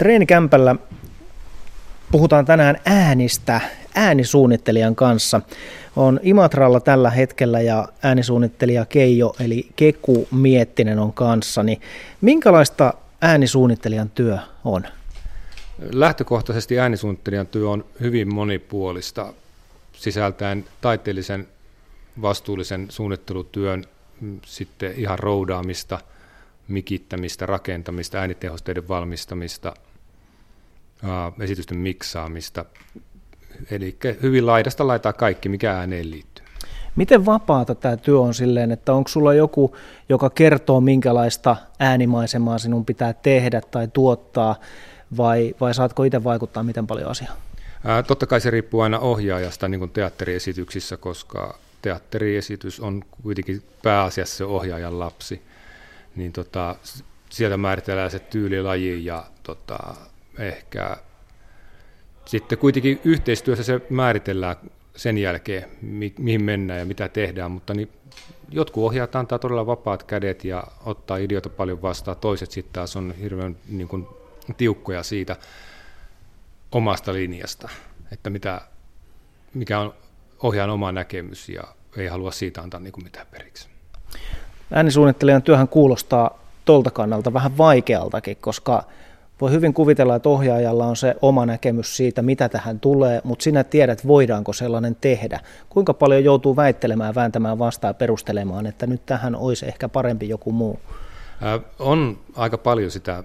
Treenikämpällä puhutaan tänään äänistä äänisuunnittelijan kanssa. On Imatralla tällä hetkellä ja äänisuunnittelija Keijo eli Keku Miettinen on kanssani. Minkälaista äänisuunnittelijan työ on? Lähtökohtaisesti äänisuunnittelijan työ on hyvin monipuolista sisältäen taiteellisen vastuullisen suunnittelutyön, mm, sitten ihan roudaamista, mikittämistä, rakentamista, äänitehosteiden valmistamista, esitysten miksaamista. Eli hyvin laidasta laitaa kaikki, mikä ääneen liittyy. Miten vapaata tämä työ on silleen, että onko sulla joku, joka kertoo, minkälaista äänimaisemaa sinun pitää tehdä tai tuottaa, vai, vai saatko itse vaikuttaa miten paljon asiaan? Ää, totta kai se riippuu aina ohjaajasta niin kuin teatteriesityksissä, koska teatteriesitys on kuitenkin pääasiassa ohjaajan lapsi. Niin tota, sieltä määritellään se tyylilaji ja tota, ehkä sitten kuitenkin yhteistyössä se määritellään sen jälkeen, mi- mihin mennään ja mitä tehdään, mutta niin jotkut ohjaat antaa todella vapaat kädet ja ottaa ideoita paljon vastaan, toiset sitten taas on hirveän niin kuin, tiukkoja siitä omasta linjasta, että mitä, mikä on ohjaan oma näkemys ja ei halua siitä antaa niin kuin mitään periksi. Äänisuunnittelijan työhän kuulostaa tuolta kannalta vähän vaikealtakin, koska voi hyvin kuvitella, että ohjaajalla on se oma näkemys siitä, mitä tähän tulee, mutta sinä tiedät, voidaanko sellainen tehdä. Kuinka paljon joutuu väittelemään, vääntämään vastaan ja perustelemaan, että nyt tähän olisi ehkä parempi joku muu? on aika paljon sitä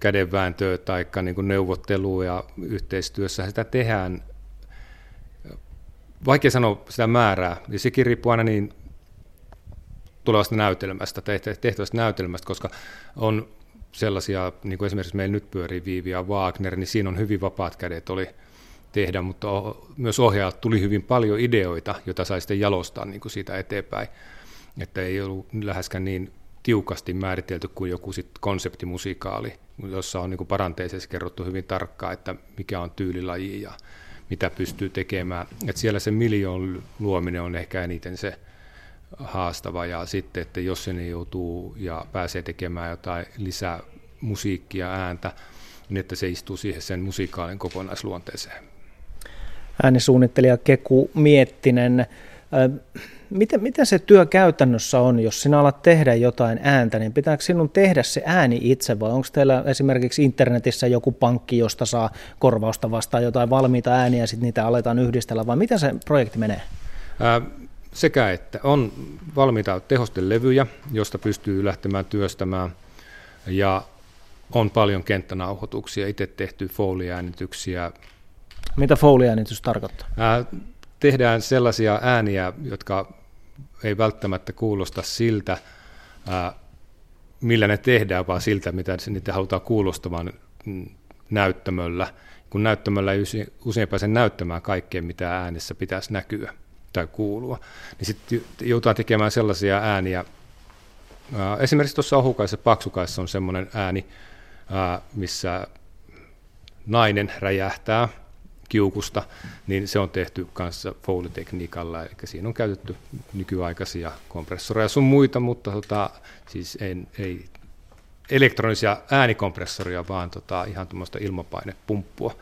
kädenvääntöä tai niin neuvottelua ja yhteistyössä sitä tehdään. Vaikea sanoa sitä määrää, ja sekin riippuu aina niin tulevasta näytelmästä, tehtävästä näytelmästä, koska on sellaisia, niin kuin esimerkiksi meillä nyt pyörii Viivi ja Wagner, niin siinä on hyvin vapaat kädet oli tehdä, mutta myös ohjaajalta tuli hyvin paljon ideoita, joita sai sitten jalostaa niin kuin siitä eteenpäin. Että ei ollut läheskään niin tiukasti määritelty kuin joku sit konseptimusikaali, jossa on niin paranteisesti kerrottu hyvin tarkkaan, että mikä on tyylilaji ja mitä pystyy tekemään. Et siellä se miljoon luominen on ehkä eniten se haastava ja sitten, että jos sinne joutuu ja pääsee tekemään jotain lisää musiikkia, ääntä, niin että se istuu siihen sen musiikaalin kokonaisluonteeseen. Äänisuunnittelija Keku Miettinen, miten, miten se työ käytännössä on, jos sinä alat tehdä jotain ääntä, niin pitääkö sinun tehdä se ääni itse vai onko teillä esimerkiksi internetissä joku pankki, josta saa korvausta vastaan jotain valmiita ääniä ja sitten niitä aletaan yhdistellä vai miten se projekti menee? Ää, sekä että on valmiita tehostelevyjä, josta pystyy lähtemään työstämään ja on paljon kenttänauhoituksia, itse tehty Foley-äänityksiä. Mitä Foley-äänitys tarkoittaa? Ää, tehdään sellaisia ääniä, jotka ei välttämättä kuulosta siltä, ää, millä ne tehdään, vaan siltä, mitä niitä halutaan kuulostamaan näyttämöllä. Kun näyttämöllä ei usein pääse näyttämään kaikkea, mitä äänessä pitäisi näkyä tai kuulua, niin sitten joutuu tekemään sellaisia ääniä. Esimerkiksi tuossa ohukaisessa paksukaissa on semmoinen ääni, missä nainen räjähtää kiukusta, niin se on tehty kanssa Foley-tekniikalla, eli siinä on käytetty nykyaikaisia kompressoreja sun muita, mutta tota, siis ei, ei elektronisia äänikompressoria, vaan tota, ihan tuommoista ilmapainepumppua.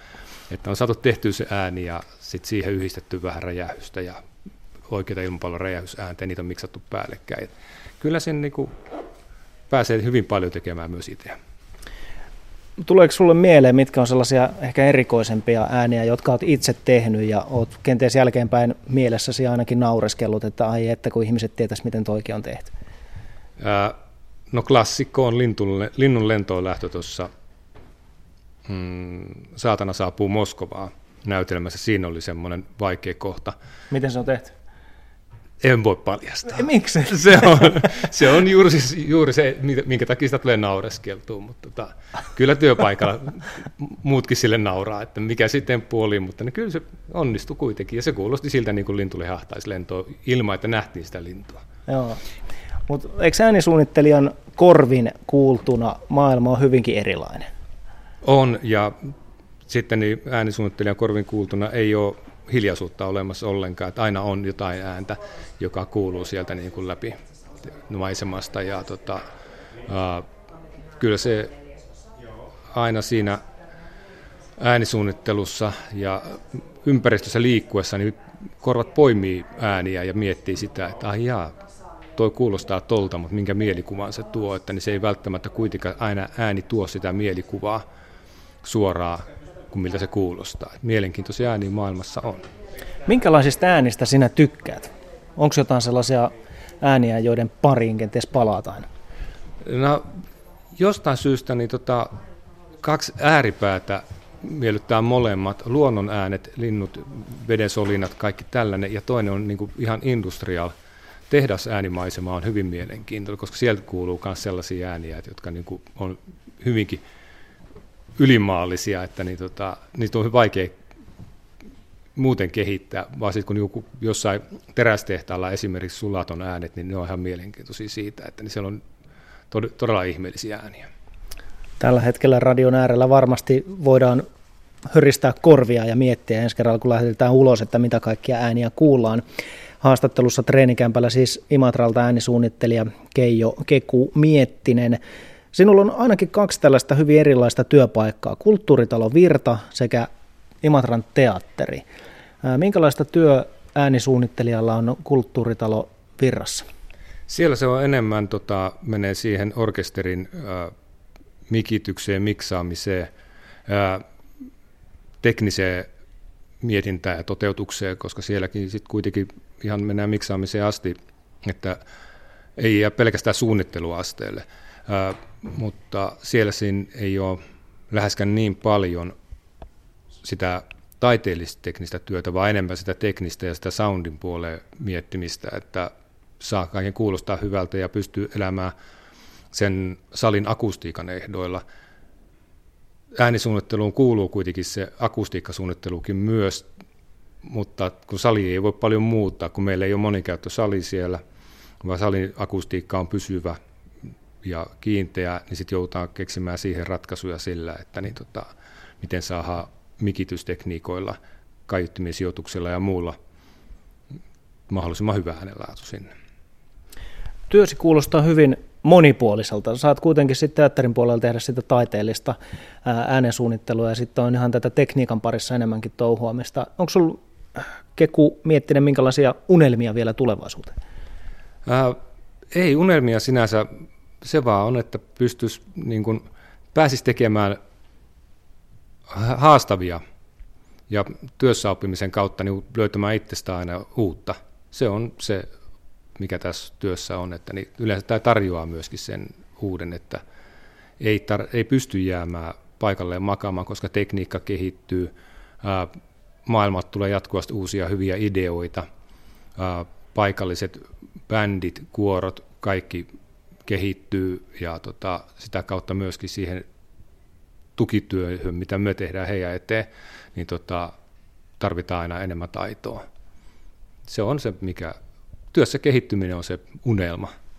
Että on saatu tehty se ääni ja sitten siihen yhdistetty vähän räjähystä ja oikeita ilmapallon räjähysääntä, niitä on miksattu päällekkäin. Kyllä sen niin kuin, pääsee hyvin paljon tekemään myös itse. Tuleeko sinulle mieleen, mitkä on sellaisia ehkä erikoisempia ääniä, jotka olet itse tehnyt ja olet kenties jälkeenpäin mielessäsi ainakin naureskellut, että ai että kun ihmiset tietäisivät, miten toikin on tehty? Ää, no klassikko on linnun, linnun lentoon lähtö tuossa mm, Saatana saapuu Moskovaa näytelmässä. Siinä oli semmoinen vaikea kohta. Miten se on tehty? En voi paljastaa. Miksi? Se on, se on juuri, siis, juuri se, minkä takia sitä tulee naureskeltua, mutta tota, kyllä työpaikalla muutkin sille nauraa, että mikä sitten puoli, mutta niin kyllä se onnistui kuitenkin, ja se kuulosti siltä, niin kuin lintu lehahtaisi lentoa ilman, että nähtiin sitä lintua. Joo, mutta eikö äänisuunnittelijan korvin kuultuna maailma on hyvinkin erilainen? On, ja sitten niin äänisuunnittelijan korvin kuultuna ei ole hiljaisuutta olemassa ollenkaan, että aina on jotain ääntä, joka kuuluu sieltä niin kuin läpi maisemasta. Ja tota, uh, kyllä se aina siinä äänisuunnittelussa ja ympäristössä liikkuessa, niin korvat poimii ääniä ja miettii sitä, että ai jaa, toi kuulostaa tolta, mutta minkä mielikuvan se tuo, että niin se ei välttämättä kuitenkaan aina ääni tuo sitä mielikuvaa suoraan kuin miltä se kuulostaa. Mielenkiintoisia ääniä maailmassa on. Minkälaisista äänistä sinä tykkäät? Onko jotain sellaisia ääniä, joiden pariin kenties palataan? No, jostain syystä niin tota, kaksi ääripäätä miellyttää molemmat. Luonnon äänet, linnut, vedensolinat, kaikki tällainen. Ja toinen on niin kuin ihan industrial. Tehdasäänimaisema on hyvin mielenkiintoinen, koska sieltä kuuluu myös sellaisia ääniä, jotka niin kuin on hyvinkin ylimaallisia, että niin tota, niitä on vaikea muuten kehittää, vaan sitten kun joku, jossain terästehtaalla esimerkiksi sulaton äänet, niin ne on ihan mielenkiintoisia siitä, että niin siellä on todella ihmeellisiä ääniä. Tällä hetkellä radion äärellä varmasti voidaan höristää korvia ja miettiä ensi kerralla, kun lähdetään ulos, että mitä kaikkia ääniä kuullaan. Haastattelussa treenikämpällä siis Imatralta äänisuunnittelija Keijo Keku Miettinen. Sinulla on ainakin kaksi tällaista hyvin erilaista työpaikkaa, kulttuuritalo Virta sekä Imatran teatteri. Minkälaista työ äänisuunnittelijalla on kulttuuritalo Virrassa? Siellä se on enemmän, tota, menee siihen orkesterin äh, mikitykseen, miksaamiseen, äh, tekniseen mietintään ja toteutukseen, koska sielläkin sitten kuitenkin ihan mennään miksaamiseen asti, että ei jää pelkästään suunnitteluasteelle. Mutta siellä siinä ei ole läheskään niin paljon sitä taiteellista teknistä työtä, vaan enemmän sitä teknistä ja sitä soundin puoleen miettimistä, että saa kaiken kuulostaa hyvältä ja pystyy elämään sen salin akustiikan ehdoilla. Äänisuunnitteluun kuuluu kuitenkin se akustiikkasuunnittelukin myös, mutta kun sali ei voi paljon muuttaa, kun meillä ei ole monikäyttösali siellä, vaan salin akustiikka on pysyvä ja kiinteä, niin sitten joudutaan keksimään siihen ratkaisuja sillä, että niin tota, miten saadaan mikitystekniikoilla, kaiuttimien sijoituksella ja muulla mahdollisimman hyvä äänenlaatu sinne. Työsi kuulostaa hyvin monipuoliselta. Saat kuitenkin sitten teatterin puolella tehdä sitä taiteellista äänensuunnittelua ja sitten on ihan tätä tekniikan parissa enemmänkin touhuamista. Onko sinulla Keku miettinen, minkälaisia unelmia vielä tulevaisuuteen? Ää, ei unelmia sinänsä, se vaan on, että pystyisi niin kuin, pääsisi tekemään haastavia ja työssäoppimisen kautta niin löytämään itsestä aina uutta. Se on se, mikä tässä työssä on, että niin yleensä tämä tarjoaa myöskin sen uuden, että ei, tar- ei pysty jäämään paikalleen makaamaan, koska tekniikka kehittyy, ää, maailmat tulee jatkuvasti uusia hyviä ideoita, ää, paikalliset bändit, kuorot, kaikki kehittyy ja tota, sitä kautta myöskin siihen tukityöhön, mitä me tehdään heidän eteen, niin tota, tarvitaan aina enemmän taitoa. Se on se, mikä työssä kehittyminen on se unelma.